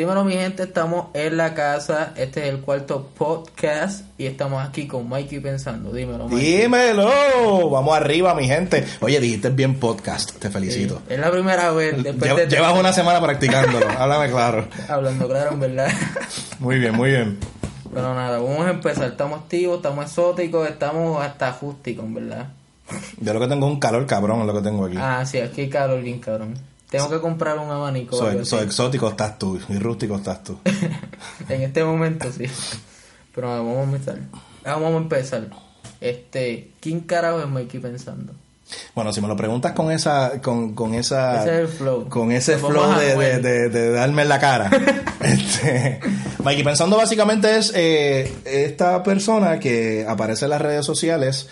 Dímelo mi gente, estamos en la casa, este es el cuarto podcast y estamos aquí con Mikey pensando, dímelo Mikey. Dímelo, vamos arriba mi gente. Oye, dijiste bien podcast, te felicito. Es la primera vez después de... Llevas una semana practicándolo, háblame claro. Hablando claro, en verdad. Muy bien, muy bien. Pero nada, vamos a empezar, estamos activos, estamos exóticos, estamos hasta acústicos, en verdad. Yo lo que tengo es un calor cabrón, lo que tengo aquí. Ah, sí, aquí hay calor bien cabrón. Tengo que comprar un abanico. Soy, soy exótico estás tú y rústico estás tú. en este momento sí. Pero vamos a empezar. Vamos a empezar. Este, ¿quién carajo es Mikey pensando? Bueno, si me lo preguntas con esa, con, con esa, ese es el flow. con ese flow de, de, de, darme en la cara. este, Mikey pensando básicamente es eh, esta persona que aparece en las redes sociales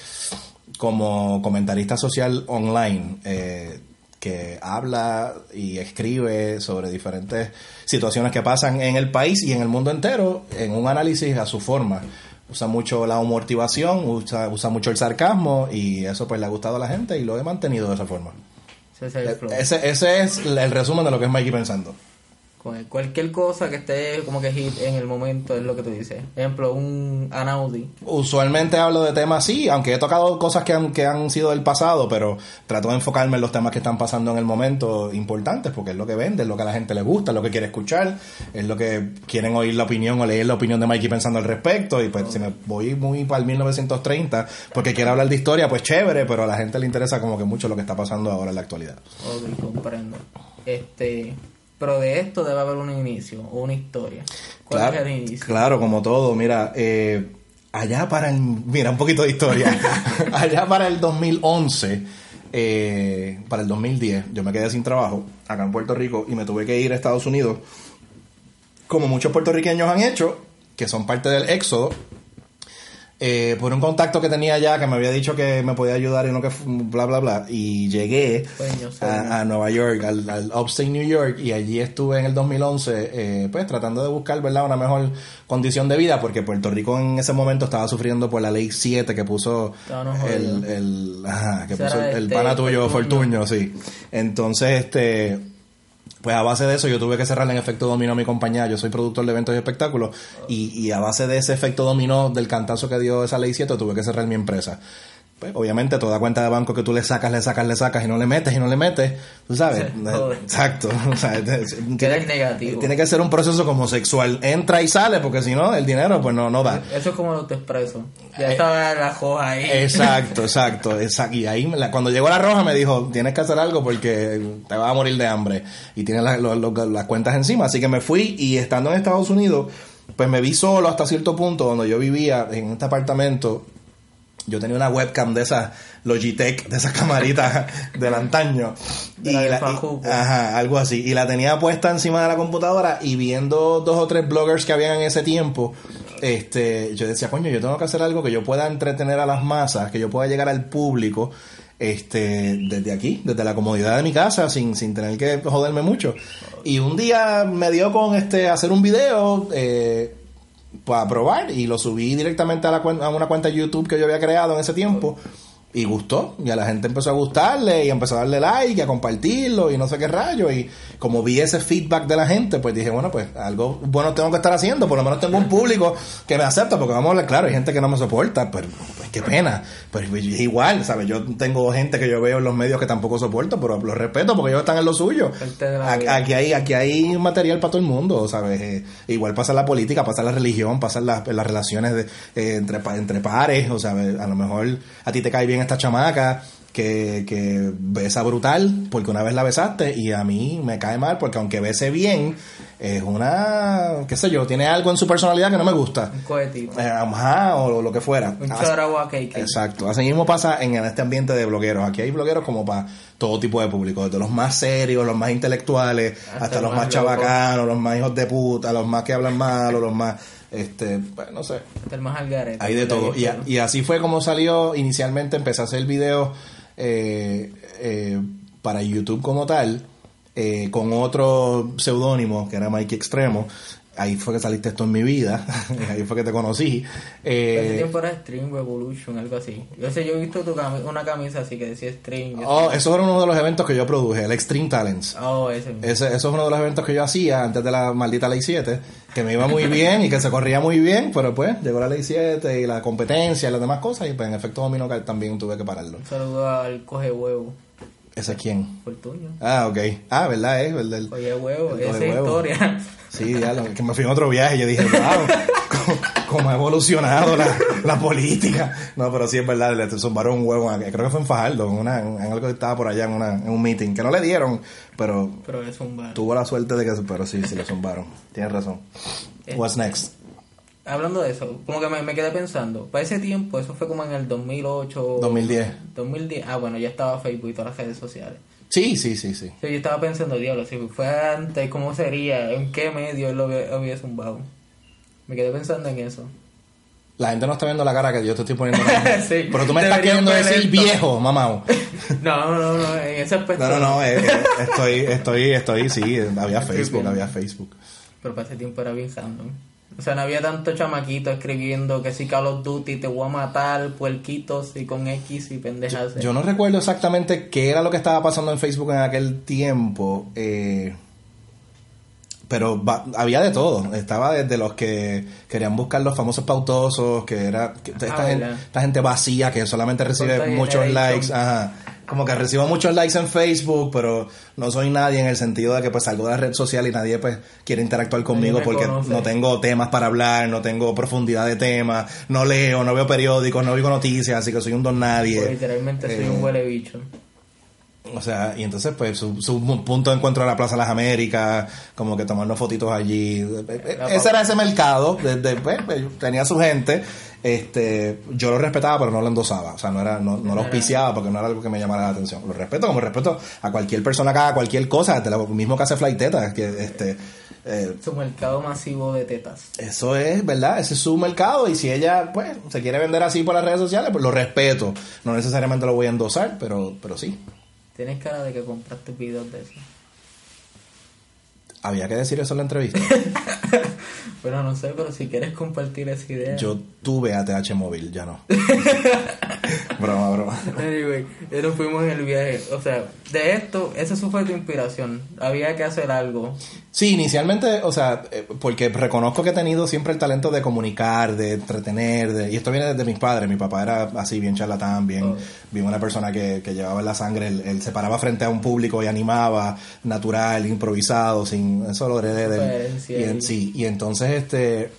como comentarista social online. Eh, que habla y escribe sobre diferentes situaciones que pasan en el país y en el mundo entero en un análisis a su forma. Usa mucho la motivación, usa, usa mucho el sarcasmo y eso pues le ha gustado a la gente y lo he mantenido de esa forma. Ese, ese es el resumen de lo que es Mikey pensando cualquier cosa que esté como que hit en el momento es lo que tú dices. Ejemplo, un Anaudi. Usualmente hablo de temas sí, aunque he tocado cosas que han, que han sido del pasado, pero trato de enfocarme en los temas que están pasando en el momento importantes, porque es lo que vende, es lo que a la gente le gusta, es lo que quiere escuchar, es lo que quieren oír la opinión o leer la opinión de Mikey pensando al respecto. Y pues si me voy muy para el 1930 porque quiero hablar de historia, pues chévere, pero a la gente le interesa como que mucho lo que está pasando ahora en la actualidad. Ok, comprendo. Este, pero de esto debe haber un inicio o una historia. ¿Cuál claro, es el inicio? Claro, como todo. Mira, eh, allá para el... Mira, un poquito de historia. allá para el 2011, eh, para el 2010, yo me quedé sin trabajo acá en Puerto Rico y me tuve que ir a Estados Unidos, como muchos puertorriqueños han hecho, que son parte del éxodo eh, por un contacto que tenía ya que me había dicho que me podía ayudar y no que bla bla bla y llegué a, Nueva York al, Upstate New York y allí estuve en el 2011 eh, pues tratando de buscar verdad una mejor condición de vida porque Puerto Rico en ese momento estaba sufriendo por la ley 7 que puso el, el, que puso el, este, pana tuyo Fortuño sí. Entonces este pues a base de eso yo tuve que cerrar en efecto dominó mi compañía. Yo soy productor de eventos y espectáculos y, y a base de ese efecto dominó del cantazo que dio esa ley 7 tuve que cerrar mi empresa pues, obviamente toda cuenta de banco que tú le sacas, le sacas, le sacas y no le metes y no le metes, tú sabes, exacto, o sea, tiene, negativo. tiene que ser un proceso como sexual, entra y sale porque si no el dinero pues no no da. Eso es como los expreso. Ya eh, estaba la roja ahí. Exacto, exacto, exacto. Y ahí cuando llegó la roja me dijo, tienes que hacer algo porque te vas a morir de hambre y tienes las cuentas encima, así que me fui y estando en Estados Unidos pues me vi solo hasta cierto punto donde yo vivía en este apartamento yo tenía una webcam de esas Logitech, de esas camaritas del antaño. y, ajá, algo así. Y la tenía puesta encima de la computadora y viendo dos o tres bloggers que habían en ese tiempo, este, yo decía, coño, yo tengo que hacer algo que yo pueda entretener a las masas, que yo pueda llegar al público, este, desde aquí, desde la comodidad de mi casa, sin, sin tener que joderme mucho. Y un día me dio con este hacer un video, eh, para probar y lo subí directamente a, la, a una cuenta de YouTube que yo había creado en ese tiempo y gustó y a la gente empezó a gustarle y empezó a darle like y a compartirlo y no sé qué rayo y como vi ese feedback de la gente pues dije bueno pues algo bueno tengo que estar haciendo por lo menos tengo un público que me acepta porque vamos a hablar claro hay gente que no me soporta pero pues qué pena pues igual sabes yo tengo gente que yo veo en los medios que tampoco soporto pero los respeto porque ellos están en lo suyo. Aquí hay aquí hay material para todo el mundo sabes eh, igual pasa la política pasa la religión pasa las, las relaciones de, eh, entre entre pares o sea a lo mejor a ti te cae bien esta chamaca que, que besa brutal porque una vez la besaste y a mí me cae mal porque aunque bese bien, es una, qué sé yo, tiene algo en su personalidad que no me gusta. Un eh, o lo que fuera. Un Exacto. Así mismo pasa en este ambiente de blogueros. Aquí hay blogueros como para todo tipo de público, desde los más serios, los más intelectuales, hasta, los más, chabacanos, los más hijos de puta, los más que hablan mal, o los más este, pues, no sé. Hay de todo. Y, así fue como salió. Inicialmente empecé a hacer videos eh, eh, para YouTube como tal. eh, con otro seudónimo que era Mikey Extremo. Ahí fue que saliste esto en mi vida, ahí fue que te conocí. Ese Eh, tiempo era Stream Revolution, algo así. Yo sé, yo he visto tu cami- una camisa así que decía Stream. oh, eso era uno de los eventos que yo produje, el Extreme Talents. Oh, ese. Ese, eso es uno de los eventos que yo hacía antes de la maldita ley 7, que me iba muy bien y que se corría muy bien, pero pues llegó la ley 7 y la competencia y las demás cosas y pues en efecto dominó que también tuve que pararlo. Un saludo al coge huevo, ¿Ese es quién? Fortunio. Ah, ok. Ah, ¿verdad? Es verdad. el- Oye, huevo, El esa es historia. Sí, ya, lo- que me fui en otro viaje y yo dije, wow, cómo, ha evolucionado la, la política. No, pero sí es verdad, le zumbaron un huevo, creo que fue en Fajardo, en, una, en algo que estaba por allá en, una, en un meeting, que no le dieron, pero Pero es un bar. tuvo la suerte de que, pero sí, sí le zumbaron. Tienes razón. What's next? Hablando de eso, como que me, me quedé pensando, para ese tiempo, eso fue como en el 2008. 2010. 2010. Ah, bueno, ya estaba Facebook y todas las redes sociales. Sí, sí, sí, sí. Yo estaba pensando, diablo, si fue antes, ¿cómo sería? ¿En qué medio él lo había zumbado? Me quedé pensando en eso. La gente no está viendo la cara que yo te estoy poniendo. Sí, pero tú me estás queriendo decir esto. viejo, mamá. No, no, no, en ese aspecto. No, no, no, eh, eh, estoy, estoy, estoy, sí, había Estoy Facebook, había Facebook. Pero para ese tiempo era bien random. O sea, no había tanto chamaquito escribiendo que si Call of Duty te voy a matar, puerquitos y con X y pendejas. Yo no recuerdo exactamente qué era lo que estaba pasando en Facebook en aquel tiempo, eh, pero va- había de todo. Estaba desde los que querían buscar los famosos pautosos, que era que esta, Ah, gen- ¿verdad? esta gente vacía que solamente recibe muchos likes, ajá. Como que recibo muchos likes en Facebook, pero no soy nadie en el sentido de que pues salgo de la red social y nadie pues quiere interactuar conmigo porque conoce. no tengo temas para hablar, no tengo profundidad de temas, no leo, no veo periódicos, no oigo noticias, así que soy un don nadie. Pues, literalmente soy Eh, un huele bicho. o sea, y entonces, pues, su, su punto de encuentro en la Plaza de las Américas, como que tomarnos fotitos allí. La Ese era ese mercado, desde, pues, pues, tenía su gente. Este, yo lo respetaba, pero no lo endosaba. O sea, no era, no, no lo auspiciaba porque no era algo que me llamara la atención. Lo respeto como respeto a cualquier persona que haga cualquier cosa, desde lo mismo que hace Flighteta, que este, eh, Es un mercado masivo de tetas. eso es, ¿verdad? Ese es su mercado y si ella, pues, se quiere vender así por las redes sociales, pues lo respeto. No necesariamente lo voy a endosar, pero, pero sí. Tienes cara de que compraste videos de eso. Había que decir eso en la entrevista. Pero no sé, pero si quieres compartir esa idea. Yo tuve ATH móvil, ya no. broma, broma. Anyway, nos fuimos en el viaje. O sea, de esto, esa fue tu inspiración. Había que hacer algo. Sí, inicialmente, o sea, eh, porque reconozco que he tenido siempre el talento de comunicar, de entretener, de, y esto viene desde mis padres. Mi papá era así, bien charlatán, bien, Oh. bien una persona que, que llevaba en la sangre, él, él se paraba frente a un público y animaba, natural, improvisado, sin, eso lo heredé de él. Sí, y entonces, este,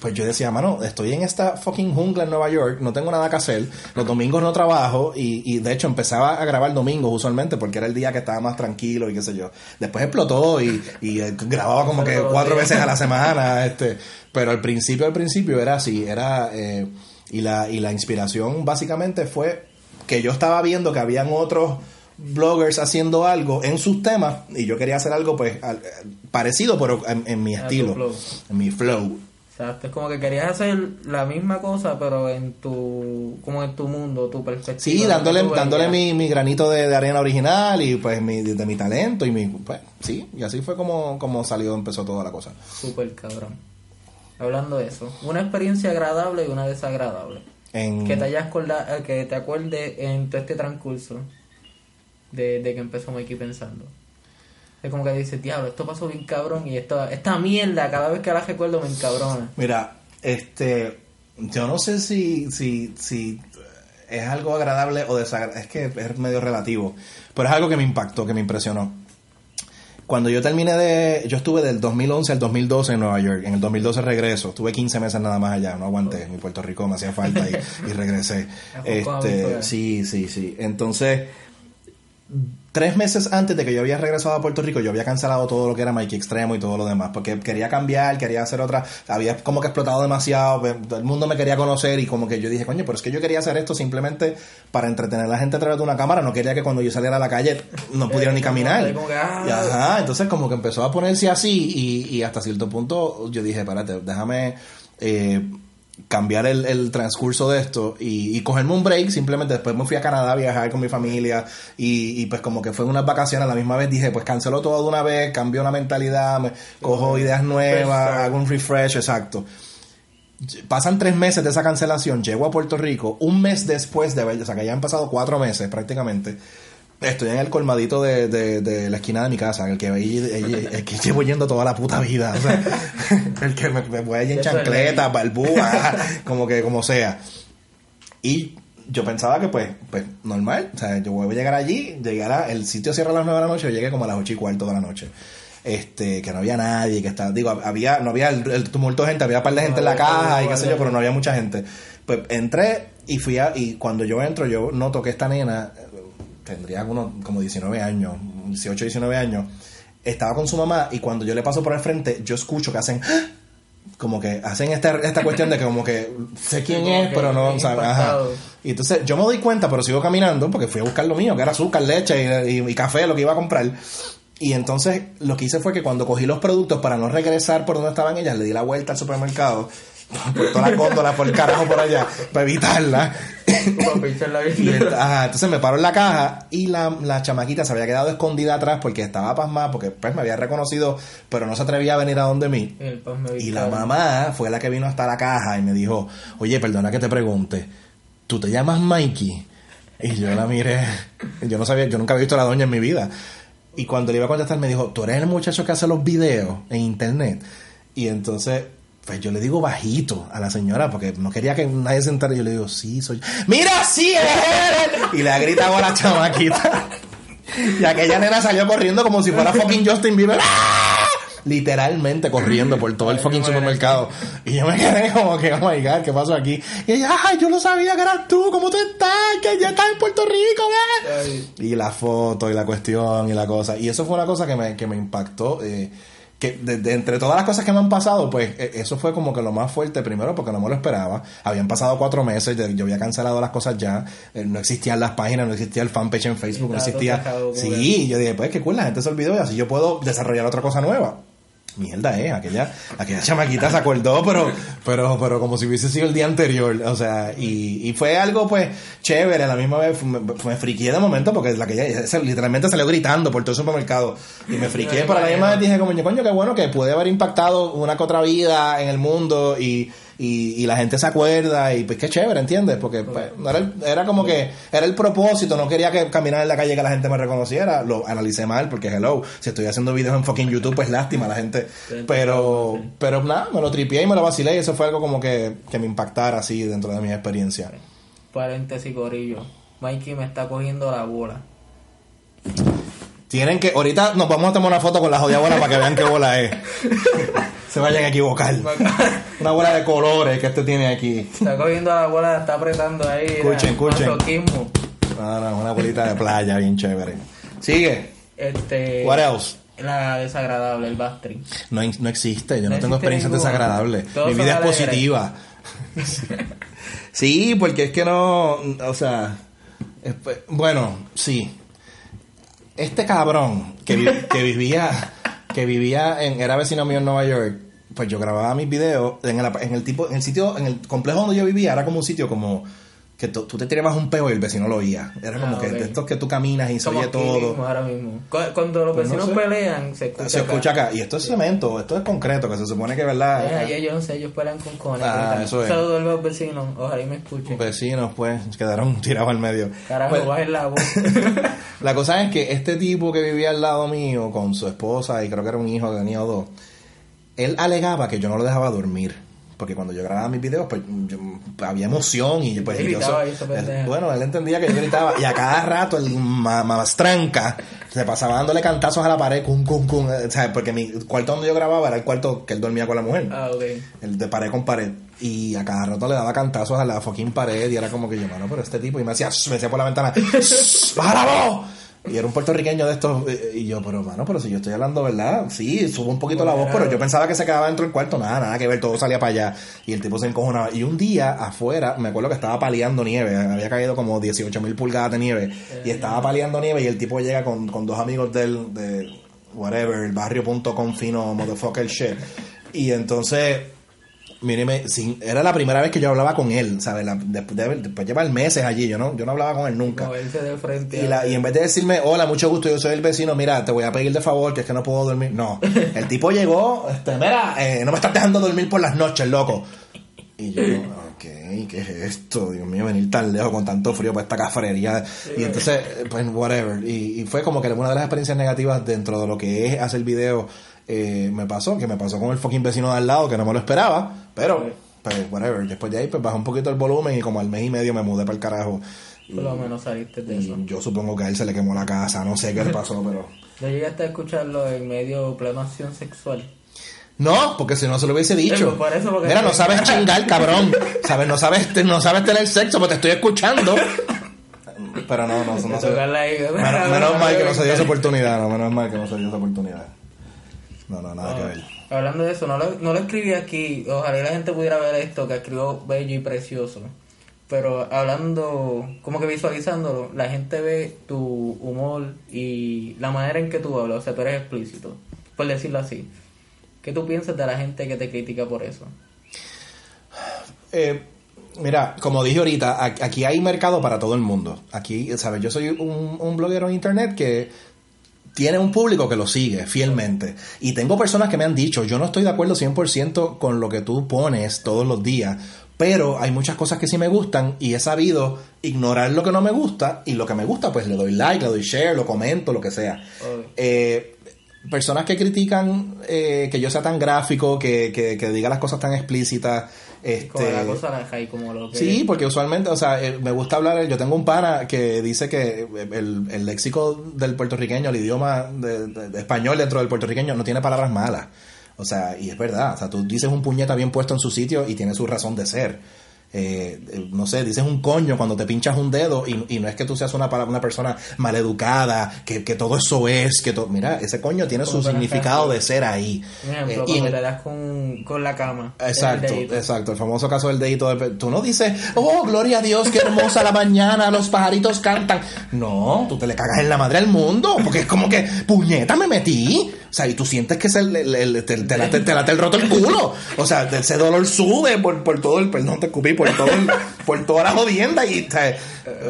pues yo decía, mano, estoy en esta fucking jungla en Nueva York, no tengo nada que hacer, los domingos no trabajo y, y de hecho empezaba a grabar domingos usualmente porque era el día que estaba más tranquilo y qué sé yo. Después explotó y, y eh, grababa como que cuatro veces a la semana, este, pero al principio, al principio era así, era, eh, y la, y la inspiración básicamente fue que yo estaba viendo que habían otros bloggers haciendo algo en sus temas y yo quería hacer algo pues al- eh, parecido pero en, en mi estilo en mi flow Exacto, es como que querías hacer la misma cosa, pero en tu, como en tu mundo, tu perspectiva. sí dándole dándole mi, mi granito de, de arena original y pues mi, de, mi talento y mi pues sí y así fue como como salió empezó toda la cosa Súper cabrón. Hablando de eso, una experiencia agradable y una desagradable. en Que te hayas acorda- eh, que te acuerdes en todo este transcurso de, de que empezó Mikey pensando. Es como que dices, diablo, esto pasó bien cabrón y esto, esta mierda, cada vez que la recuerdo me encabrona. Mira, este, yo no sé si, si, si es algo agradable o desagradable, es que es medio relativo, pero es algo que me impactó, que me impresionó. Cuando yo terminé de, yo estuve del 2011 al 2012 en Nueva York, en el 2012 regreso, estuve 15 meses nada más allá, no aguanté, mi Puerto Rico me hacía falta y, y regresé. Este, sí, sí, sí. Entonces, tres meses antes de que yo había regresado a Puerto Rico, yo había cancelado todo lo que era Mikey Extremo y todo lo demás, porque quería cambiar, quería hacer otra, había como que explotado demasiado, todo el mundo me quería conocer y como que yo dije, coño, pero es que yo quería hacer esto simplemente para entretener a la gente a través de una cámara, no quería que cuando yo saliera a la calle no pudiera ni caminar. ah. Y ajá, entonces como que empezó a ponerse así y, y hasta cierto punto yo dije, espérate, déjame... eh, cambiar el, el transcurso de esto y, y cogerme un break. Simplemente después me fui a Canadá a viajar con mi familia y, y pues como que fue unas vacaciones. A la misma vez dije, pues cancelo todo de una vez, cambio la mentalidad, me, cojo ideas nuevas, hago un refresh, exacto. Pasan tres meses de esa cancelación, llego a Puerto Rico, un mes después de haber, o sea que ya han pasado cuatro meses prácticamente. Estoy en el colmadito de, de, de la esquina de mi casa, el que, el que llevo yendo toda la puta vida. O sea, el que me, me voy allí en chancleta, balbúa, como que como sea. Y yo pensaba que pues, pues normal, o sea, yo voy a llegar allí, llegar a, el sitio cierra a las 9 de la noche, yo llegué como a las 8 y cuarto de la noche. Este, que no había nadie, que estaba, digo, había, no había el, el tumulto de gente, había un par de gente en la caja y qué sé yo, pero no había mucha gente. Pues entré y fui a, y cuando yo entro, yo noto que esta nena, tendría unos como 19 años, 18, 19 años, estaba con su mamá y cuando yo le paso por el frente, yo escucho que hacen, ¡Ah! como que hacen esta, esta cuestión de que como que sé quién es, pero no, impactado. Y entonces yo me doy cuenta, pero sigo caminando porque fui a buscar lo mío, que era azúcar, leche y, y- y café, lo que iba a comprar. Y entonces lo que hice fue que cuando cogí los productos para no regresar por donde estaban ellas, le di la vuelta al supermercado, por todas las góndolas por el carajo por allá, para evitarla. Para pinchar la ajá, entonces me paro en la caja y la, la chamaquita se había quedado escondida atrás porque estaba pasmada, porque pues me había reconocido, pero no se atrevía a venir a donde mí. Y el la mamá fue la que vino hasta la caja y me dijo, oye, perdona que te pregunte, ¿tú te llamas Mikey? Y yo la miré, yo no sabía, yo nunca había visto a la doña en mi vida. Y cuando le iba a contestar me dijo, tú eres el muchacho que hace los videos en internet. Y entonces, pues yo le digo bajito a la señora porque no quería que nadie se entere. Yo le digo, sí, soy yo. ¡Mira, sí es él! Y le grita a la chamaquita. Y aquella nena salió corriendo como si fuera fucking Justin Bieber. ¡Ah! Literalmente corriendo por todo el fucking supermercado. Y yo me quedé como que, oh my god, ¿qué pasó aquí? Y ella, ay, yo no sabía que eras tú, ¿cómo tú estás? Que ya estás en Puerto Rico, ¿ves? Y la foto y la cuestión y la cosa. Y eso fue una cosa que me, que me impactó. eh, que de, de entre todas las cosas que me han pasado, pues eh, eso fue como que lo más fuerte. Primero porque no me lo esperaba. Habían pasado cuatro meses, yo, yo había cancelado las cosas ya. eh, no existían las páginas, no existía el fanpage en Facebook, no existía. Sí, yo dije, pues qué cool, la gente se olvidó y así yo puedo desarrollar otra cosa nueva. Mierda, eh, aquella, aquella chamaquita se acordó, pero, pero, pero como si hubiese sido el día anterior, o sea, y, y fue algo pues chévere, a la misma vez me, me friqué de momento porque la que ella literalmente salió gritando por todo el supermercado y me friqué, pero a la misma vez dije como, coño, qué bueno que pude haber impactado una que otra vida en el mundo y, y, y la gente se acuerda y pues qué chévere, ¿entiendes? Porque pues, no era, el- era como que era el propósito, no quería que caminar en la calle que la gente me reconociera, lo analicé mal porque hello, si estoy haciendo videos en fucking YouTube pues lástima la gente, pero pero nada, me lo tripié y me lo vacilé y eso fue algo como que, que me impactara así dentro de mi experiencia. Paréntesis, gorillo. Mikey me está cogiendo la bola. Tienen que, ahorita nos vamos a tomar una foto con la jodida bola para que vean qué bola es. Se vayan a equivocar. Una bola de colores que este tiene aquí. Está cogiendo la bola, la está apretando ahí. Escuchen, escuchen. No, no, una bolita de playa bien chévere. Sigue. Este. What else? La desagradable, el Bastri. No, no existe, yo no, No tengo experiencias desagradables. Mi vida es positiva. sí, porque es que no, o sea, es- pues, bueno, sí. Este cabrón que, vi- que vivía, que vivía en, era vecino mío en Nueva York, pues yo grababa mis videos en el, en el tipo, en el sitio, en el complejo donde yo vivía, era como un sitio como que tú, tú te tirabas un peo y el vecino lo oía. Era como Ah, que de estos que tú caminas y se oye todo. mismo, ahora mismo. Cu- Cuando los Pues no vecinos sé. pelean, se escucha. Se escucha acá. Y esto es cemento, esto es concreto, que se supone que, ¿verdad? Eh, yo no sé, ellos pelean con cojones. Ah, eso es. Saludos a los vecinos, ojalá y me escuchen. Vecinos, pues, quedaron tirados al medio. Carajo, Pues, bajen la voz. la cosa es que este tipo que vivía al lado mío con su esposa y creo que era un hijo que tenía dos, él alegaba que yo no lo dejaba dormir. Porque cuando yo grababa mis videos, pues yo- había emoción y pues yo so- él- bueno, él entendía que yo gritaba y a cada rato el ma- mamastranca se pasaba dándole cantazos a la pared, cum, cum, cum, eh, ¿sabes? porque mi cuarto donde yo grababa era el cuarto que él dormía con la mujer. ah, ok. El de pared con pared. Y a cada rato le daba cantazos a la fucking pared. Y era como que yo, mano, pero este tipo. Y me hacía, me decía por la ventana, "Shh, ¡Baja la voz! Y era un puertorriqueño de estos. eh, Y yo, pero mano, pero si yo estoy hablando, ¿verdad? Sí, subo un poquito la voz, pero yo pensaba que se quedaba dentro del cuarto. Nada, nada que ver, todo salía para allá. Y el tipo se encojonaba. Y un día afuera, me acuerdo que estaba paliando nieve. Había caído como 18 mil pulgadas de nieve. Y estaba paliando nieve. Y el tipo llega con, con dos amigos del. De, whatever, el barrio.com fino, motherfucker shit. Y entonces Mire, me- sin- era la primera vez que yo hablaba con él, ¿sabes? La- después, de, después llevar meses allí, yo no, yo no hablaba con él nunca. Moverse de frente. Y, la, y en vez de decirme, hola, mucho gusto, yo soy el vecino, mira, te voy a pedir de favor, que es que no puedo dormir. No, el tipo llegó, este, mira, eh, no me estás dejando dormir por las noches, loco. Y yo, ok, ¿qué es esto? Dios mío, venir tan lejos con tanto frío para esta cafrería. Y entonces, eh, pues, whatever. Y, y fue como que una de las experiencias negativas dentro de lo que es hacer video eh, me pasó, que me pasó con el fucking vecino de al lado, que no me lo esperaba, pero, pues, whatever. Después de ahí, pues bajé un poquito el volumen y como al mes y medio me mudé para el carajo. Por lo menos saliste de eso. Yo supongo que a él se le quemó la casa, no sé qué le pasó, pero... Yo llegué hasta escucharlo en medio pleno acción sexual. No, porque si no se lo hubiese dicho. Por eso, porque- Mira, no sabes chingar, cabrón. ¿Sabes? No sabes, no sabes tener sexo, porque te estoy escuchando. Pero no, no, no, no se-. Menos, menos mal que no se dio esa oportunidad, no, menos mal que no se dio esa oportunidad. No, no, nada que ver. Hablando de eso, no lo, no lo escribí aquí. Ojalá la gente pudiera ver esto, que escribió bello y precioso. Pero hablando, como que visualizándolo, la gente ve tu humor y la manera en que tú hablas. O sea, tú eres explícito, por decirlo así. ¿Qué tú piensas de la gente que te critica por eso? Eh, mira, como dije ahorita, aquí hay mercado para todo el mundo. Aquí, ¿sabes? Yo soy un, un bloguero en internet que tiene un público que lo sigue fielmente. Y tengo personas que me han dicho, yo no estoy de acuerdo 100% con lo que tú pones todos los días, pero hay muchas cosas que sí me gustan y he sabido ignorar lo que no me gusta y lo que me gusta pues le doy like, le doy share, lo comento, lo que sea. Eh, personas que critican eh, que yo sea tan gráfico, que, que, que diga las cosas tan explícitas. Este, Como la cosa la deja ahí como lo que... Sí, porque usualmente, o sea, eh, me gusta hablar, yo tengo un pana que dice que el, el léxico del puertorriqueño, el idioma de, de- de español dentro del puertorriqueño no tiene palabras malas. O sea, y es verdad, o sea, tú dices un puñeta bien puesto en su sitio y tiene su razón de ser. Eh, no sé, dices un coño cuando te pinchas un dedo y, y no es que tú seas una, una persona maleducada, que, que todo eso es, que todo, mira, ese coño tiene su Como significado de ser ahí. Ejemplo, Eh, y cuando te das con, con la cama. Exacto, el exacto. El famoso caso del dedito de... Tú no dices, oh, gloria a Dios, qué hermosa la mañana, los pajaritos cantan. No, tú te le cagas en la madre al mundo, porque es como que, puñeta, me metí. O sea, y tú sientes que le- le- te, te late, te late el roto el culo. O sea, ese dolor sube por, por todo el... Perdón, te escupí, por todo el- por toda la jodienda y...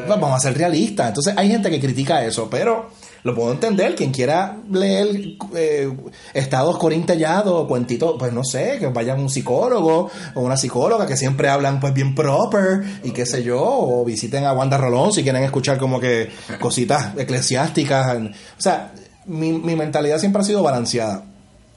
vamos a ser realistas. Entonces, hay gente que critica eso, pero... Lo puedo entender, quien quiera leer eh, estados corintellados o cuentitos, pues no sé, que vayan un psicólogo o una psicóloga que siempre hablan pues bien proper y qué sé yo, o visiten a Wanda Rolón si quieren escuchar como que cositas eclesiásticas. O sea, mi, mi mentalidad siempre ha sido balanceada.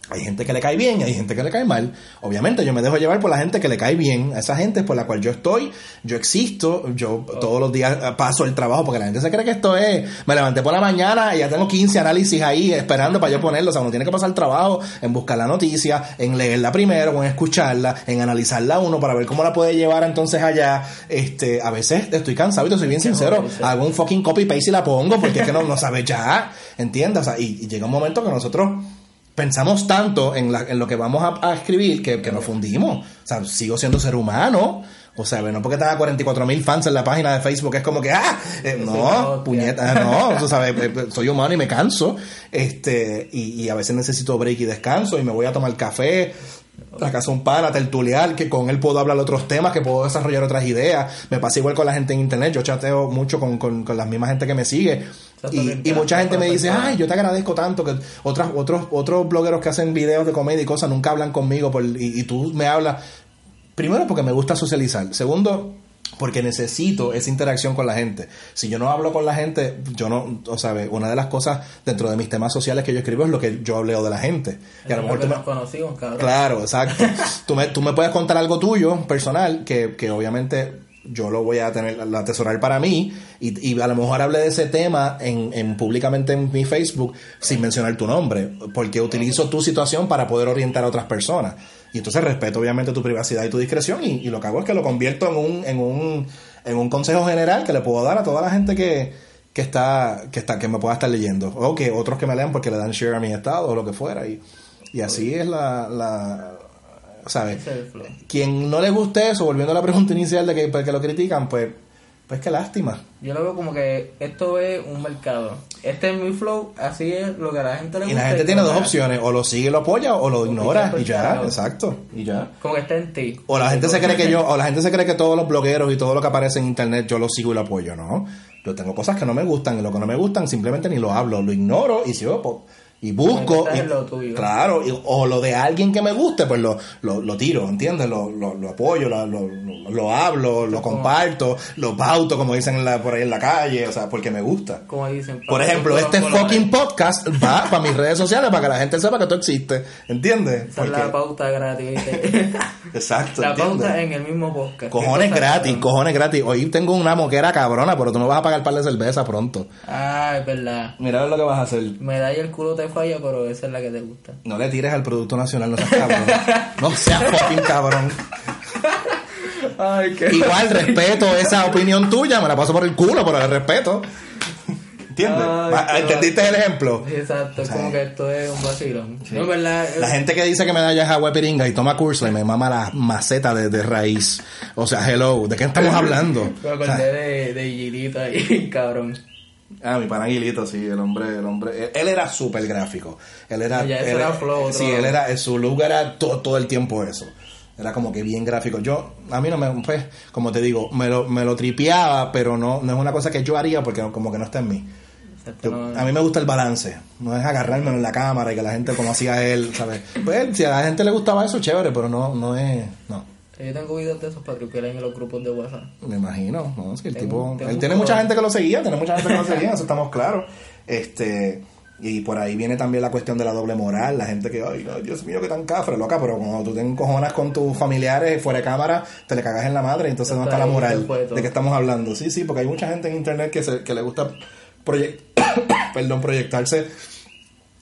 Hay gente que le cae bien y hay gente que le cae mal. Obviamente yo me dejo llevar por la gente que le cae bien. A esa gente por la cual yo estoy, yo existo, yo todos los días eh, paso el trabajo porque la gente se cree que esto es, me levanté por la mañana y ya tengo 15 análisis ahí esperando para yo ponerlo. O sea, uno tiene que pasar el trabajo en buscar la noticia, en leerla primero, en escucharla, en analizarla uno para ver cómo la puede llevar entonces allá. Este, a veces estoy cansado y te soy bien sincero. Hago un fucking copy paste y la pongo porque es que no, no sabes ya. ¿Entiendes? O sea, y, y llega un momento que nosotros pensamos tanto en, la- en lo que vamos a, a escribir que, que nos fundimos. O sea, sigo siendo ser humano. O sea, no porque tenga 44 mil fans en la página de Facebook, es como que, ah, eh, no, puñeta, no, tú sabes, eh, eh, soy humano y me canso. Este, y, y a veces necesito break y descanso y me voy a tomar café. La casa un pana, tertuliar, que con él puedo hablar otros temas, que puedo desarrollar otras ideas. Me pasa igual con la gente en internet. Yo chateo mucho con, con, con la misma gente que me sigue. Y, y mucha gente me dice, ay, yo te agradezco tanto que otras, otros, otros blogueros que hacen videos de comedia y cosas nunca hablan conmigo por, y, y tú me hablas. Primero porque me gusta socializar. Segundo, porque necesito esa interacción con la gente. Si yo no hablo con la gente, yo no, o sea, una de las cosas dentro de mis temas sociales que yo escribo es lo que yo leo de la gente. Y a lo mejor que tú me- nos conocimos, cabrón. Claro, exacto. tú, me, tú me puedes contar algo tuyo, personal, que, que obviamente yo lo voy a tener, a atesorar para mí, y, y a lo mejor hable de ese tema en, en públicamente en mi Facebook sin mencionar tu nombre, porque utilizo tu situación para poder orientar a otras personas. Y entonces respeto obviamente tu privacidad y tu discreción, y, y lo que hago es que lo convierto en un, en un, en un consejo general que le puedo dar a toda la gente que, que está, que está, que me pueda estar leyendo. O que otros que me lean porque le dan share a mi estado o lo que fuera. Y, y así es la, la ¿sabes? Ese es el flow. Quien no le guste eso, volviendo a la pregunta inicial de que, por qué lo critican, pues Pues qué lástima. Yo lo veo como que esto es un mercado. Este es mi flow, así es lo que a la gente le Y gusta. la gente tiene dos opciones, o lo sigue y lo apoya o lo ignora y ya, exacto, y ya. Como que está en ti. O la gente se cree que yo, o la gente se cree que todos los blogueros y todo lo que aparece en internet yo lo sigo y lo apoyo, no. Yo tengo cosas que no me gustan y lo que no me gustan simplemente ni lo hablo, lo ignoro y sigo po- y busco y- lo tuyo. claro y- o lo de alguien que me guste pues lo, lo, lo tiro ¿entiendes? Lo, lo, lo apoyo lo, lo, lo- lo hablo lo comparto lo pauto como dicen en la- por ahí en la calle o sea porque me gusta Como dicen. por ejemplo, este fucking podcast va para mis redes sociales para que la gente sepa que tú existes. ¿Entiendes? Esa es la Porque- pauta gratis. Exacto. la ¿entiendes? pauta en el mismo podcast. Cojones ¿Qué cosas gratis, cojones gratis. Hoy tengo una moquera cabrona, pero tú me vas a pagar par de cerveza pronto. Ah, es verdad. Mira lo que vas a hacer. Medalla el culo te falla, pero esa es la que te gusta. No le tires al Producto Nacional, no seas cabrón. No seas fucking cabrón. Ay, qué. Igual respeto esa opinión tuya, me la paso por el culo, pero el respeto. ¿Entiendes? Ay, qué ¿Entendiste el ejemplo? Exacto, es Sí. como que esto es un vacilón. No, es verdad. La gente que dice que medalla es agua piringa y toma curso y me mama la maceta de, de raíz. O sea, hello, ¿de qué estamos hablando? Me O acordé sea, de, de Gilito ahí, cabrón. Ah, mi panaguilito, sí, el hombre, el hombre. Él, él era súper gráfico. Él era. Él era flow, Sí, él era. Su look era to- todo el tiempo eso. Era como que bien gráfico. Yo, a mí no me. Pues, como te digo, me lo, me lo tripeaba, pero no, no es una cosa que yo haría porque como que no está en mí. Yo- a mí me gusta el balance. No es agarrármelo en la cámara y que la gente, como hacía él, ¿sabes? Pues, si a la gente le gustaba eso, chévere, pero no, no es. No. Yo tengo videos de esos para en los grupos de WhatsApp. Me imagino, ¿no? Que el Tengo- tipo, tengo él tiene mucha gente que lo seguía, tiene mucha gente que lo seguía, eso estamos claros. Este, y por ahí viene también la cuestión de la doble moral, la gente que, ay, no, Dios mío, que tan cafre, loca, pero cuando tú te encojonas con tus familiares fuera de cámara, te le cagas en la madre, entonces ¿dónde está la moral de que estamos hablando? Sí, sí, porque hay mucha gente en internet que, se, que le gusta perdón, proyectarse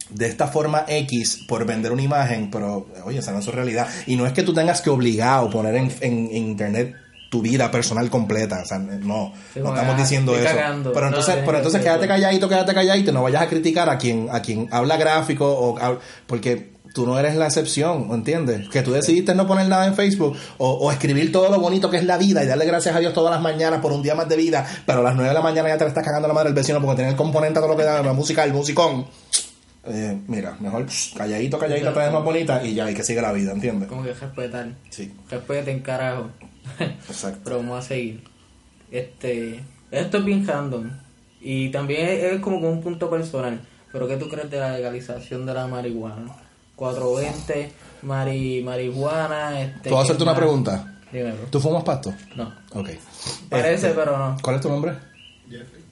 de esta forma X por vender una imagen, pero oye, esa no es su realidad. Y no es que tú tengas que obligado poner en, en- en internet tu vida personal completa, o sea, no, Sí, no estamos diciendo eso. cagando. Pero entonces, pero entonces quédate calladito, quédate calladito, no vayas a criticar a quien a quien habla gráfico o porque tú no eres la excepción, ¿entiendes? Que tú decidiste no poner nada en Facebook o, o escribir todo lo bonito que es la vida y darle gracias a Dios todas las mañanas por un día más de vida, pero a las 9 de la mañana ya te le estás cagando la madre del vecino porque tiene el componente a todo lo que da, la música, el musicón. Eh, mira, mejor psh, calladito, calladito, te ves más bonita y ya, y que siga la vida, ¿entiendes? Como que respetar. Sí, Respeten, carajo. exacto. Pero vamos a seguir. Este, esto es bien random. Y también es, es como con un punto personal. Pero ¿qué tú crees de la legalización de la marihuana? 420, mari, marihuana. Este, ¿Puedo ¿qué hacerte una más? pregunta? Dímelo. ¿Tú fumas pasto? No. Ok. Parece, Este, pero no. ¿Cuál es tu nombre?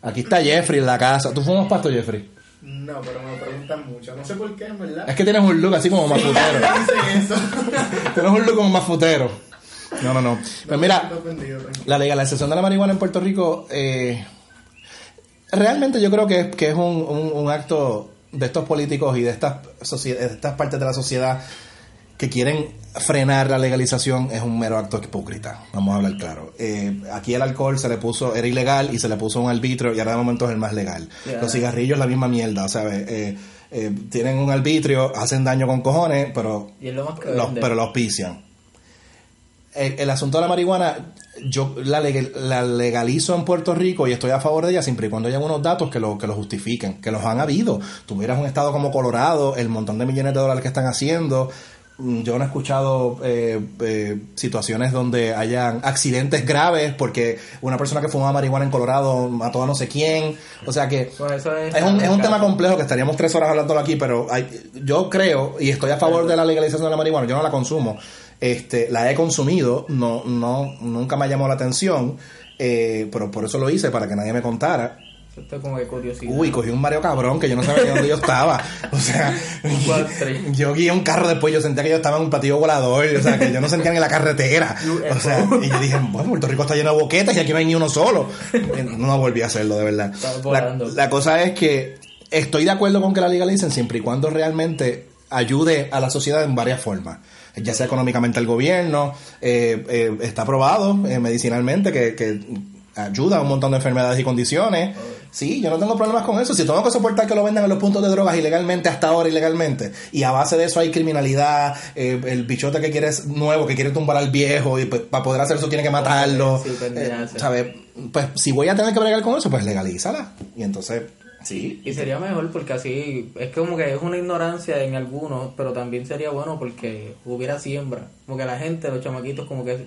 Aquí está Jeffrey en la casa. ¿Tú fumas pasto, Jeffrey? No, pero me preguntan mucho. No sé por qué, en verdad. Es que tienes un look así como mafutero. Dicen eso. tienes un look como mafutero. No, no, no. Pues mira, la legalización de la marihuana en Puerto Rico, eh, realmente yo creo que es, que es un, un- un acto de estos políticos y de estas, de estas partes de la sociedad que quieren frenar la legalización es un mero acto hipócrita, vamos a hablar claro. Eh, aquí el alcohol se le puso, era ilegal y se le puso un arbitrio y ahora de momento es el más legal. Los cigarrillos la misma mierda, ¿sabes? Eh, eh, tienen un arbitrio, hacen daño con cojones, pero lo los, pero lo auspician. El, el asunto de la marihuana, yo la, legal- la legalizo en Puerto Rico y estoy a favor de ella siempre y cuando haya unos datos que lo, que lo justifiquen, que los han habido. Tuvieras un estado como Colorado, el montón de millones de dólares que están haciendo. Mm, Yo no he escuchado eh, eh, situaciones donde hayan accidentes graves porque una persona que fumaba marihuana en Colorado mató a no sé quién. O sea que eso es, es un, es un tema complejo que estaríamos tres horas hablándolo aquí, pero hay- yo creo y estoy a favor de la legalización de la marihuana. Yo no la consumo, este, la he consumido, no, no, nunca me llamó la atención, eh, pero por eso lo hice para que nadie me contara. Esto es como de curiosidad. Uy, cogí un Mario cabrón que yo no sabía dónde yo estaba. O sea, yo guié un carro después, yo sentía que yo estaba en un platillo volador, o sea, que yo no sentía ni la carretera. O sea, y yo dije, bueno, Puerto Rico está lleno de boquetas y aquí no hay ni uno solo. No volví a hacerlo, de verdad. La, cosa es que estoy de acuerdo con que la legalicen siempre y cuando realmente ayude a la sociedad en varias formas. Ya sea económicamente al gobierno, eh, eh, está probado eh, medicinalmente que, que ayuda a un montón de enfermedades y condiciones. Sí, yo no tengo problemas con eso. Si tengo que soportar que lo vendan en los puntos de drogas ilegalmente, hasta ahora ilegalmente, y a base de eso hay criminalidad, eh, el bichote que quiere es nuevo, que quiere tumbar al viejo, y pues, para poder hacer eso tiene que matarlo. Sí, Eh. Pues si voy a tener que bregar con eso, pues legalízala. Y entonces, sí. Y sería mejor porque así, es como que es una ignorancia en algunos, pero también sería bueno porque hubiera siembra. Como que la gente, los chamaquitos, como que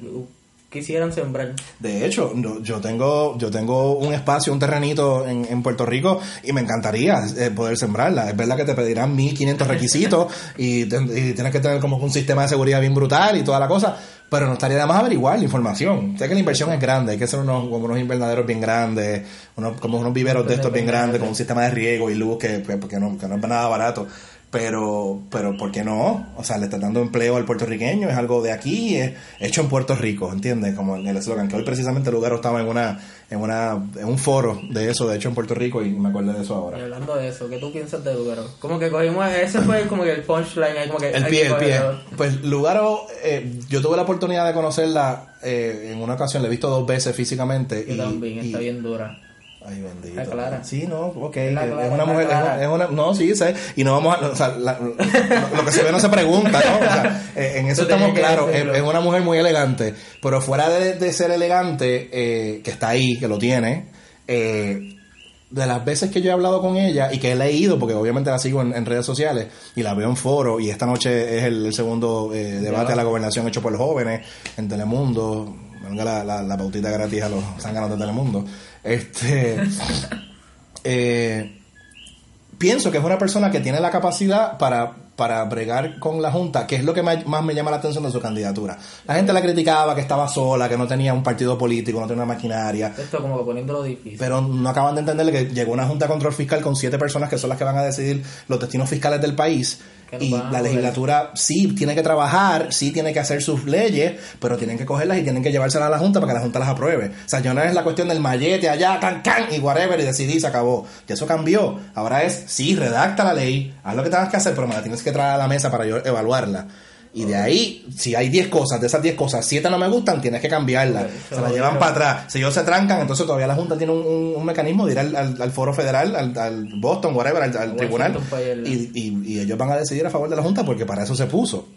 quisieran sembrar. De hecho, yo tengo yo tengo un espacio, un terrenito en, en Puerto Rico y me encantaría eh, poder sembrarla. Es verdad que te pedirán 1500 requisitos y, y tienes que tener como un sistema de seguridad bien brutal y toda la cosa, pero no estaría de más averiguar la información. Sé que la inversión es grande, hay que hacer unos como unos invernaderos bien grandes, unos como unos viveros de estos bien grandes con un sistema de riego y luz que, que, que no, que no es nada barato. Pero, pero, ¿por qué no? O sea, le está dando empleo al puertorriqueño, es algo de aquí, es hecho en Puerto Rico, ¿entiendes? Como en el eslogan, que hoy precisamente el lugar estaba en una, en una, en un foro de eso, de hecho en Puerto Rico, y me acuerdo de eso Y ahora. hablando de eso, ¿qué tú piensas de Lugaro? Como que cogimos, ese fue como que el punchline, como que El pie, el pie. Pues Lugaro, eh, yo tuve la oportunidad de conocerla eh, en una ocasión, la he visto dos veces físicamente. Yo y, también, y- está bien dura. Ay, bendito. La Clara. Sí, no, ok. Es la es Clara, una es mujer, es una, es no, sí, sé. Y no vamos a, o sea, la- lo, lo que se ve no se pregunta, ¿no? O sea, eh, en eso Tú estamos claros. Es, es una mujer muy elegante. Pero fuera de, de ser elegante, eh, que está ahí, que lo tiene, eh, de las veces que yo he hablado con ella y que he leído, porque obviamente la sigo en, en redes sociales y la veo en foro, y esta noche es el, el segundo eh, debate a la gobernación hecho por los jóvenes en Telemundo. Venga la, la, la pautita gratis a los zánganos de Telemundo. Este. eh, pienso que es una persona que tiene la capacidad para, para bregar con la Junta, que es lo que ma- más me llama la atención de su candidatura. La gente la criticaba, que estaba sola, que no tenía un partido político, no tenía una maquinaria. Esto como que poniéndolo difícil. Pero no acaban de entenderle que llegó una Junta de Control Fiscal con siete personas que son las que van a decidir los destinos fiscales del país. Y la legislatura sí tiene que trabajar, sí tiene que hacer sus leyes, pero tienen que cogerlas y tienen que llevárselas a la Junta para que la Junta las apruebe. O sea, ya no es la cuestión del mallete allá, can, can, y whatever, y decidí, se acabó. Y eso cambió. Ahora es, sí, redacta la ley, haz lo que tengas que hacer, pero me la tienes que traer a la mesa para yo evaluarla. Y de ahí, si hay 10 cosas, de esas 10 cosas, 7 no me gustan, tienes que cambiarlas. Se la so, llevan para atrás. Si ellos se trancan, entonces todavía la Junta tiene un, un- un mecanismo de ir al, al- al foro federal, al, al Boston, whatever, al, tribunal. y- y ellos van a decidir a favor de la Junta porque para eso se puso.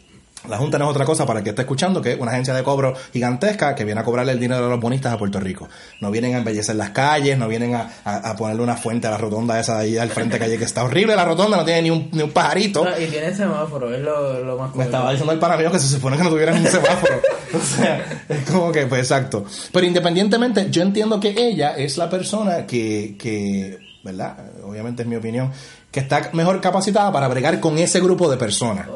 La Junta no es otra cosa para el que está escuchando que es una agencia de cobro gigantesca que viene a cobrarle el dinero a los bonistas a Puerto Rico. No vienen a embellecer las calles, no vienen a, a- a ponerle una fuente a la rotonda esa de ahí al frente calle que está horrible la rotonda, no tiene ni un, ni un pajarito. No, y tiene semáforo, es lo, lo más Me estaba diciendo el pana mío que se supone que no tuvieran un semáforo. o sea, es como que, pues exacto. Pero independientemente, yo entiendo que ella es la persona que, que, ¿verdad? Obviamente es mi opinión, que está mejor capacitada para bregar con ese grupo de personas.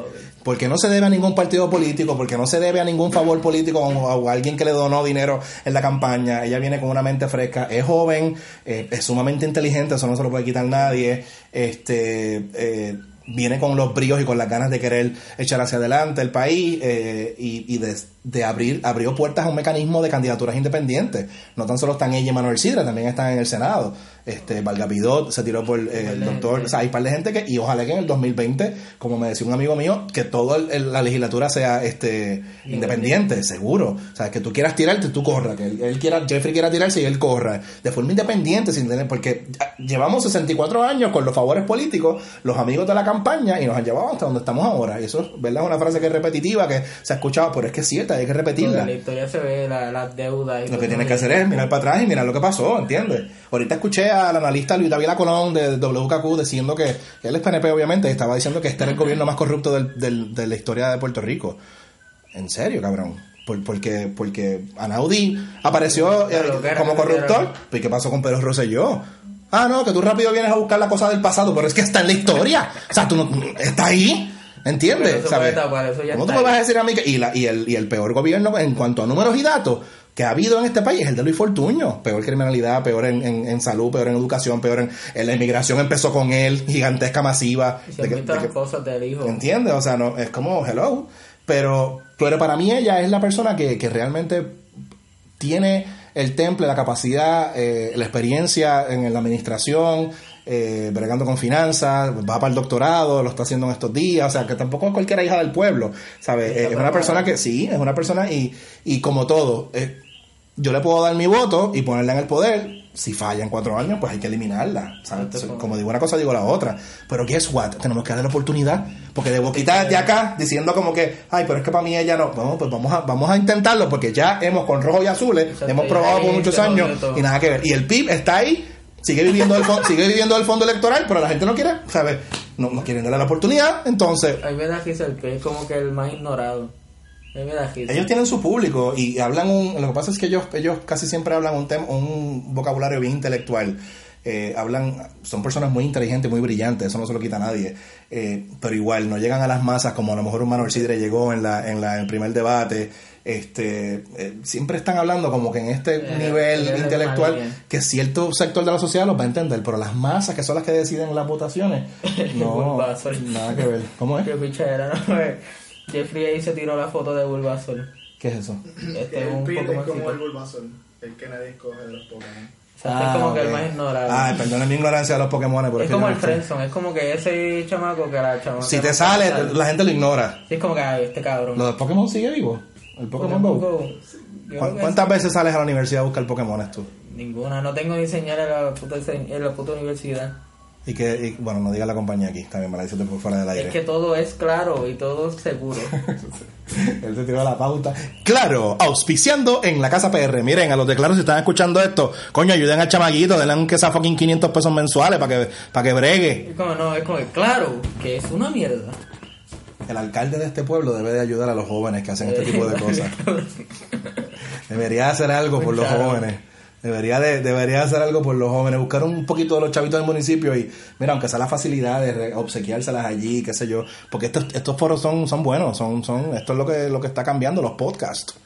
Porque no se debe a ningún partido político, porque no se debe a ningún favor político o a alguien que le donó dinero en la campaña. Ella viene con una mente fresca, es joven, eh, es sumamente inteligente, eso no se lo puede quitar nadie. Este, eh, viene con los bríos y con las ganas de querer echar hacia adelante el país eh, y, y de, de abrir abrió puertas a un mecanismo de candidaturas independientes. No tan solo están ella y Manuel Sidra, también están en el Senado. Este, Valga Pidot se tiró por eh, el doctor, o sea, hay un par de gente que, y ojalá que en el 2020, como me decía un amigo mío, que toda la legislatura sea este independiente, seguro. O sea, que tú quieras tirarte, tú corra, que él, él quiera, Jeffrey quiera tirarse y él corra. De forma independiente, sin tener, porque ya llevamos 64 años con los favores políticos, los amigos de la campaña, y nos han llevado hasta donde estamos ahora. Y eso es, ¿verdad? Es una frase que es repetitiva, que se ha escuchado, pero es que es cierta, hay que repetirla. En la historia se ve la- las deudas. y Lo que tienes que hacer es mirar para atrás y mirar lo que pasó, ¿entiendes? Ahorita escuché al analista Luis David Colón de WKQ diciendo que, que él es PNP, obviamente, y estaba diciendo que este era el gobierno más corrupto del- del- de la historia de Puerto Rico. En serio, cabrón. Por- porque, porque Anaudi apareció eh, Pero, ¿qué era como corruptor. ¿Y qué pasó con Pedro Rosselló? Ah, no, que tú rápido vienes a buscar la cosa del pasado, pero es que está en la historia. O sea, tú no, está ahí. ¿Entiendes? ¿Sabes? tapar, ¿Cómo tú me vas a decir a mí que y, la- y, el, y el peor gobierno en cuanto a números y datos que ha habido en este país es el de Luis Fortuño. Peor criminalidad, peor en, en- en salud, peor en educación, peor en, en la inmigración empezó con él, gigantesca, masiva. Y se De que- de que- cosas del hijo. ¿Entiendes? O sea, no, es como hello. Pero, pero para mí ella es la persona que, que realmente tiene el temple, la capacidad, eh, la experiencia en la administración, eh, bregando con finanzas, va para el doctorado, lo está haciendo en estos días, o sea, que tampoco es cualquiera hija del pueblo, ¿sabes? Eh, es una persona que, sí, es una persona y, y como todo, eh, yo le puedo dar mi voto y ponerla en el poder. Si falla en cuatro años, pues hay que eliminarla. ¿sabes? Como digo una cosa, digo la otra. Pero guess what? Tenemos que darle la oportunidad. Porque de boquita de acá, diciendo como que, ay, pero es que para mí ella no. Bueno, pues vamos a, vamos a intentarlo porque ya hemos con rojo y azules, Exacto, hemos probado por muchos años y nada que ver. Y el PIB está ahí, sigue viviendo fondo, sigue viviendo el fondo electoral, pero la gente no quiere, ¿sabes? No, no quieren darle la oportunidad, entonces risa el que es como que el más ignorado. Ellos tienen su público y hablan un lo que pasa es que ellos ellos casi siempre hablan un tema un vocabulario bien intelectual Eh, hablan son personas muy inteligentes muy brillantes eso no se lo quita a nadie Eh, pero igual no llegan a las masas como a lo mejor un Manuel Sidre llegó en la en la en el primer debate este eh, siempre están hablando como que en este Eh, nivel eh, intelectual que cierto sector de la sociedad los va a entender pero las masas que son las que deciden las votaciones no Bulbasaur. nada que ver ¿cómo es? Qué pichadera, ¿no? Jeffrey ahí se tiró la foto de Bulbasaur. ¿qué es eso? Este es un es como el. Bulbasaur, el que nadie escoge de los Pokémon. O sea, es como que el más ignorado. Ay, perdona mi ignorancia de los Pokémon. es que como el. Friendzone, es como que ese chamaco que la chamaca. Si te sale, sale. la gente lo ignora. Sí, es como que ay, este cabrón. ¿Lo del Pokémon sigue vivo? ¿El Pokémon Go? Yo ¿Cu- creo que ¿Cuántas veces sales a la universidad a buscar Pokémon tú? Ninguna, no tengo ni señal en la puta, en la puta universidad. Y que, y, bueno, no diga la compañía aquí, también me la dices por fuera del aire. Es que todo es claro y todo es seguro. Él te tiró la pauta. Claro, auspiciando en la casa PR. Miren, a los de Claro, si están escuchando esto, coño, ayuden al chamaguito, denle aunque sea fucking 500 pesos mensuales para que, para que bregue. es como, no, es como que claro, que es una mierda. El alcalde de este pueblo debe de ayudar a los jóvenes que hacen este tipo de cosas. Debería hacer algo por los jóvenes. Debería de, debería hacer algo por los jóvenes, buscar un poquito de los chavitos del municipio y, mira, aunque sea la facilidad de obsequiárselas allí, qué sé yo, porque estos, estos foros son, son buenos, son, son, esto es lo que, lo que está cambiando, los podcasts.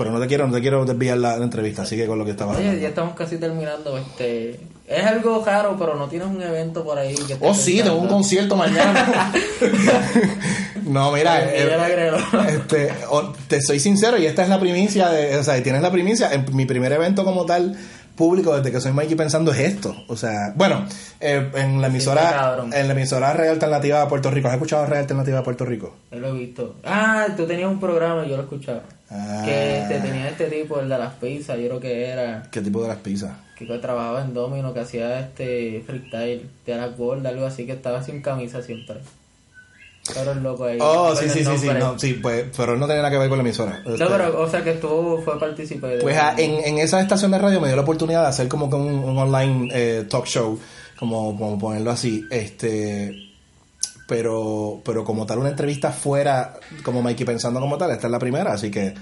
Pero no te quiero, no te quiero desviar la, la entrevista, sigue con lo que estaba Oye, hablando. ya estamos casi terminando. Este, es algo raro, pero no tienes un evento por ahí. Que Oh, sí, tengo un concierto mañana. no, mira, Ay, eh, Agrelo. este, o- te soy sincero y esta es la primicia, de, o sea, y tienes la primicia. En mi primer evento como tal público desde que soy Mikey pensando es esto. O sea, bueno, eh, en la emisora, en la emisora Red Alternativa de Puerto Rico. ¿Has escuchado Red Alternativa de Puerto Rico? Yo lo he visto. Ah, tú tenías un programa yo lo escuchaba. Ah. Que este, tenía este tipo, el de las pizzas, yo creo que era. ¿Qué tipo de las pizzas? Que trabajaba en Domino, que hacía este freestyle de las gordas, algo así, que estaba sin camisa siempre. El loco ahí. Oh, sí, sí, sí, sí, no, sí, pues, pero no tiene nada que ver con la emisora. No, Este, pero, o sea, que estuvo, fue partícipe de. Pues ah, en, en esa estación de radio me dio la oportunidad de hacer como que un, un online eh, talk show, como, como ponerlo así, este pero pero como tal una entrevista fuera como Mikey pensando como tal, esta es la primera, así que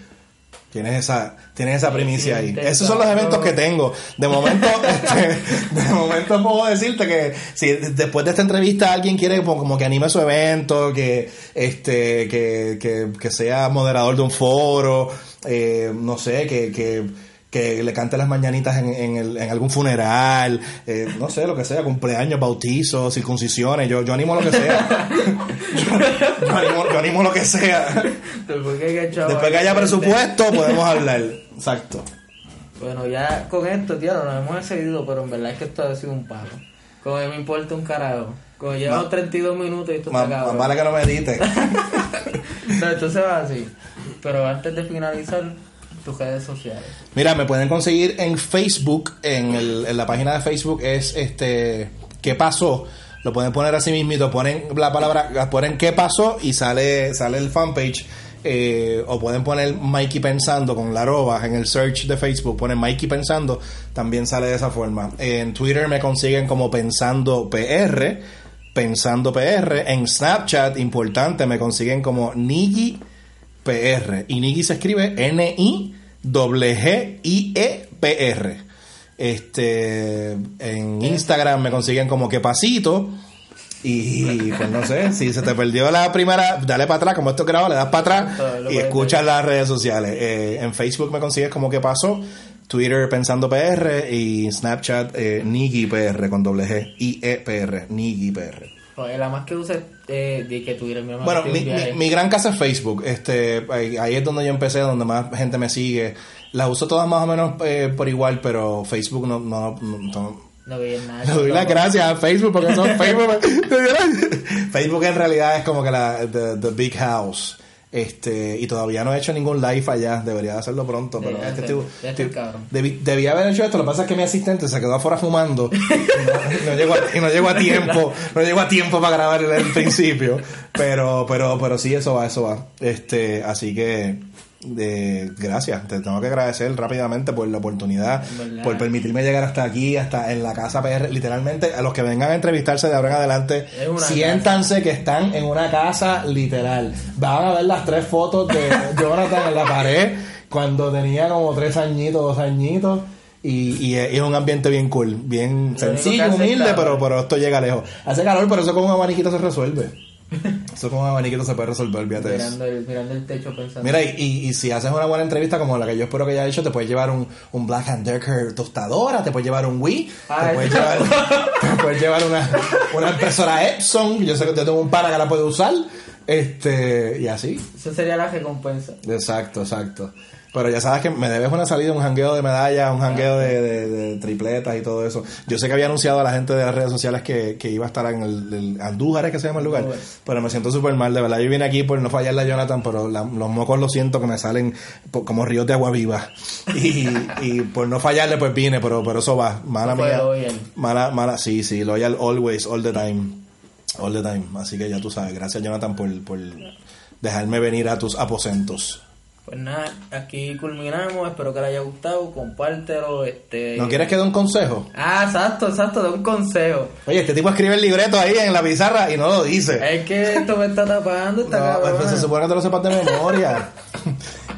tienes esa tienes esa primicia ahí. Esos son los eventos que tengo. De momento este, de momento puedo decirte que si después de esta entrevista alguien quiere como, como que anime su evento, que este que, que, que sea moderador de un foro, eh, no sé, que, que que le cante las mañanitas en, en, el- en algún funeral, eh, no sé, lo que sea, cumpleaños, bautizos, circuncisiones, yo, yo animo lo que sea. yo, yo animo, yo animo lo que sea. Después que, Después haya presupuesto, podemos hablar. Exacto. Bueno, ya con esto, tío, nos hemos excedido, pero en verdad es que esto ha sido un palo. Como me importa un carajo. Como llevamos Ma- 32 minutos y esto Más, está más vale que no me edite. No, esto se va así. Pero antes de finalizar, tus redes sociales. Mira, me pueden conseguir en Facebook, en, el- en la página de Facebook es este ¿Qué pasó? Lo pueden poner así mismito, ponen la palabra, ponen qué pasó y sale, sale el fanpage. eh, o pueden poner Mikey Pensando con la arroba en el search de Facebook, ponen Mikey Pensando, también sale de esa forma. En Twitter me consiguen como Pensando PR, Pensando PR. En Snapchat, importante, me consiguen como Nigi PR. Y Nigi se escribe N-I-G-G-I-E-P-R. Este, en Instagram me consiguen como que pasito. Y pues no sé, si se te perdió la primera, dale para atrás, como esto es grabado, le das para atrás Todo y escuchas las redes sociales. Eh, en Facebook me consigues como que pasó, Twitter pensando PR y Snapchat eh, Nigi PR con doble G, I-E-P-R, Nigi PR. Joder, la más que uses eh, de que tuviera mi mamá. Bueno, mi, mi- mi gran casa es Facebook. Este, ahí, ahí es donde yo empecé, donde más gente me sigue. Las uso todas más o menos eh, por igual, pero Facebook no, no, no- no- No veía nada. le doy las gracias a Facebook porque son Facebook. Facebook en realidad es como que la the, the big house. Este, y todavía no he hecho ningún live allá, debería hacerlo pronto, pero Debe es que hacerlo, estoy- ya está estoy- cabrón. debí, debí haber hecho esto, lo que pasa es que mi asistente se quedó afuera fumando y no, no llegó a, y no llegó a tiempo, no llegó a tiempo para grabar el, el principio, pero, pero, pero sí, eso va, eso va. Este, así que, de, gracias, te tengo que agradecer rápidamente por la oportunidad, ¿Verdad? por permitirme llegar hasta aquí, hasta en la casa PR, literalmente, a los que vengan a entrevistarse de ahora en adelante, siéntanse que están en una casa literal. Van a ver las tres fotos de Jonathan en la pared cuando tenía como tres añitos, dos añitos. Y, y es un ambiente bien cool, bien Lo sencillo, humilde, pero, pero esto llega lejos. Hace calor, pero eso con un abaniquito se resuelve. Eso un abaniquito se puede resolver, eso. Mirando el, mirando el techo pensando. Mira, y, y, y si haces una buena entrevista como la que yo espero que haya hecho, te puedes llevar un, un Black and Decker tostadora, te puedes llevar un Wii, Ah, te, puedes llevar, te puedes llevar una, una impresora Epson, yo sé que yo tengo un para que la puede usar, este, y así. Eso sería la recompensa. Exacto, exacto. Pero ya sabes que me debes una salida, un jangueo de medallas, un jangueo de, de- de tripletas y todo eso. Yo sé que había anunciado a la gente de las redes sociales que, que iba a estar en el, el Andújar, ¿es que se llama el lugar? Pero me siento súper mal, de verdad. Yo vine aquí por no fallarle a Jonathan, pero la- los mocos lo siento que me salen como ríos de agua viva. Y, y por no fallarle, pues vine, pero, pero eso va. Mala mía. loyal. Mala, mala, sí, sí, loyal always, all the time. All the time. Así que ya tú sabes. Gracias, Jonathan, por, por dejarme venir a tus aposentos. Pues nada, aquí culminamos. Espero que les haya gustado. Compártelo. Este... ¿No quieres que dé un consejo? Ah, exacto, exacto. De un consejo. Oye, este tipo escribe el libreto ahí en la pizarra y no lo dice. Es que esto me está tapando. Esta No, pues se supone que te lo sepas de memoria.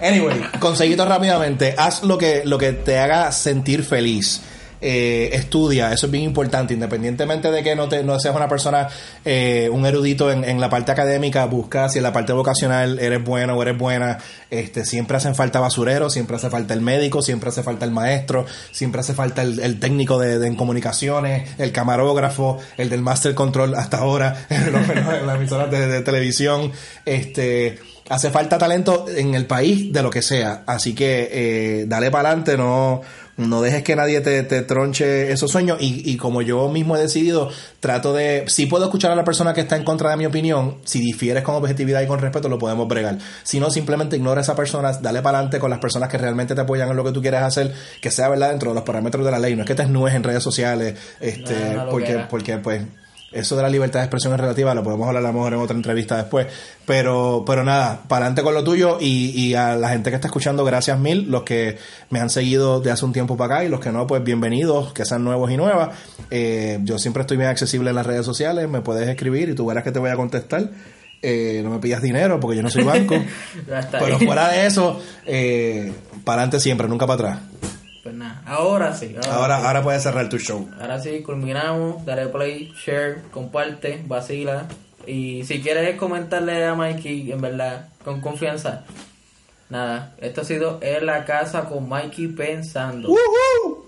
Anyway, consejito rápidamente. Haz lo que, lo que te haga sentir feliz. Eh, estudia, eso es bien importante, independientemente de que no, te, no seas una persona, eh, un erudito en, en la parte académica, busca si en la parte vocacional eres bueno o eres buena, este, siempre hacen falta basureros, siempre hace falta el médico, siempre hace falta el maestro, siempre hace falta el, el técnico de, de- en comunicaciones, el camarógrafo, el del master control hasta ahora, en las emisoras de, de televisión, este, hace falta talento en el país de lo que sea, así que eh, dale para adelante, no, no dejes que nadie te, te tronche esos sueños y, y como yo mismo he decidido, trato de, si puedo escuchar a la persona que está en contra de mi opinión, si difieres con objetividad y con respeto, lo podemos bregar. Si no, simplemente ignora a esa persona, dale para adelante con las personas que realmente te apoyan en lo que tú quieres hacer, que sea verdad dentro de los parámetros de la ley, no es que te esnúes en redes sociales, este, No, no lo porque, porque pues eso de la libertad de expresión es relativa, lo podemos hablar a lo mejor en otra entrevista después. Pero, pero nada, para adelante con lo tuyo y, y a la gente que está escuchando, gracias mil, los que me han seguido de hace un tiempo para acá y los que no, pues bienvenidos, que sean nuevos y nuevas. Eh, yo siempre estoy bien accesible en las redes sociales, me puedes escribir y tú verás que te voy a contestar. Eh, no me pidas dinero porque yo no soy banco. Pero fuera de eso, eh, para adelante siempre, nunca para atrás. Ahora sí. Ahora, sí. ahora puedes cerrar tu show. Ahora sí, culminamos. Dale play, share, comparte, vacila. Y si quieres comentarle a Mikey, en verdad, con confianza. Nada, esto ha sido En la Casa con Mikey Pensando. ¡Woohoo!